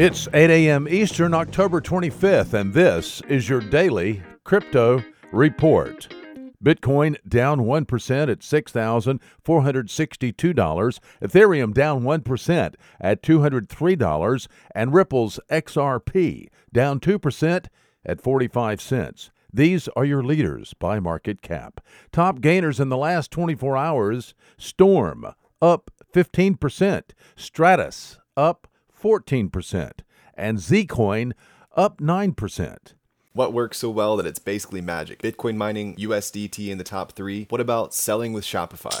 It's 8 a.m. Eastern, October 25th, and this is your daily crypto report. Bitcoin down 1% at $6,462. Ethereum down 1% at $203. And Ripple's XRP down 2% at 45 cents. These are your leaders by market cap. Top gainers in the last 24 hours Storm up 15%, Stratis up 14%, and Zcoin up 9%. What works so well that it's basically magic? Bitcoin mining, USDT in the top three. What about selling with Shopify?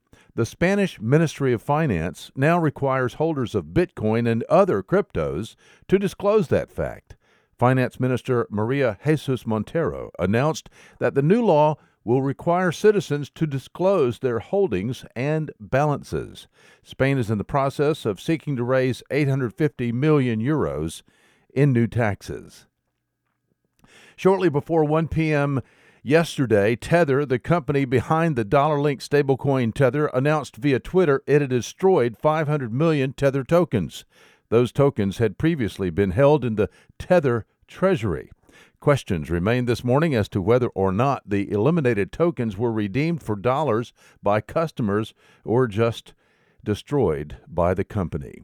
The Spanish Ministry of Finance now requires holders of Bitcoin and other cryptos to disclose that fact. Finance Minister Maria Jesus Montero announced that the new law will require citizens to disclose their holdings and balances. Spain is in the process of seeking to raise 850 million euros in new taxes. Shortly before 1 p.m., Yesterday, Tether, the company behind the dollar linked stablecoin Tether, announced via Twitter it had destroyed 500 million Tether tokens. Those tokens had previously been held in the Tether treasury. Questions remain this morning as to whether or not the eliminated tokens were redeemed for dollars by customers or just destroyed by the company.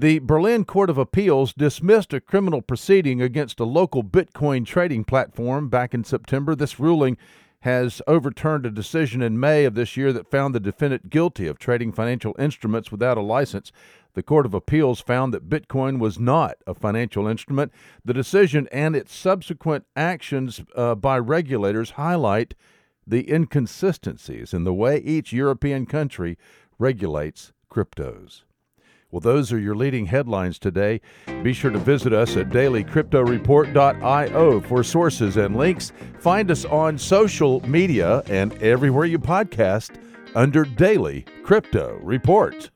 The Berlin Court of Appeals dismissed a criminal proceeding against a local Bitcoin trading platform back in September. This ruling has overturned a decision in May of this year that found the defendant guilty of trading financial instruments without a license. The Court of Appeals found that Bitcoin was not a financial instrument. The decision and its subsequent actions uh, by regulators highlight the inconsistencies in the way each European country regulates cryptos. Well, those are your leading headlines today. Be sure to visit us at dailycryptoreport.io for sources and links. Find us on social media and everywhere you podcast under Daily Crypto Report.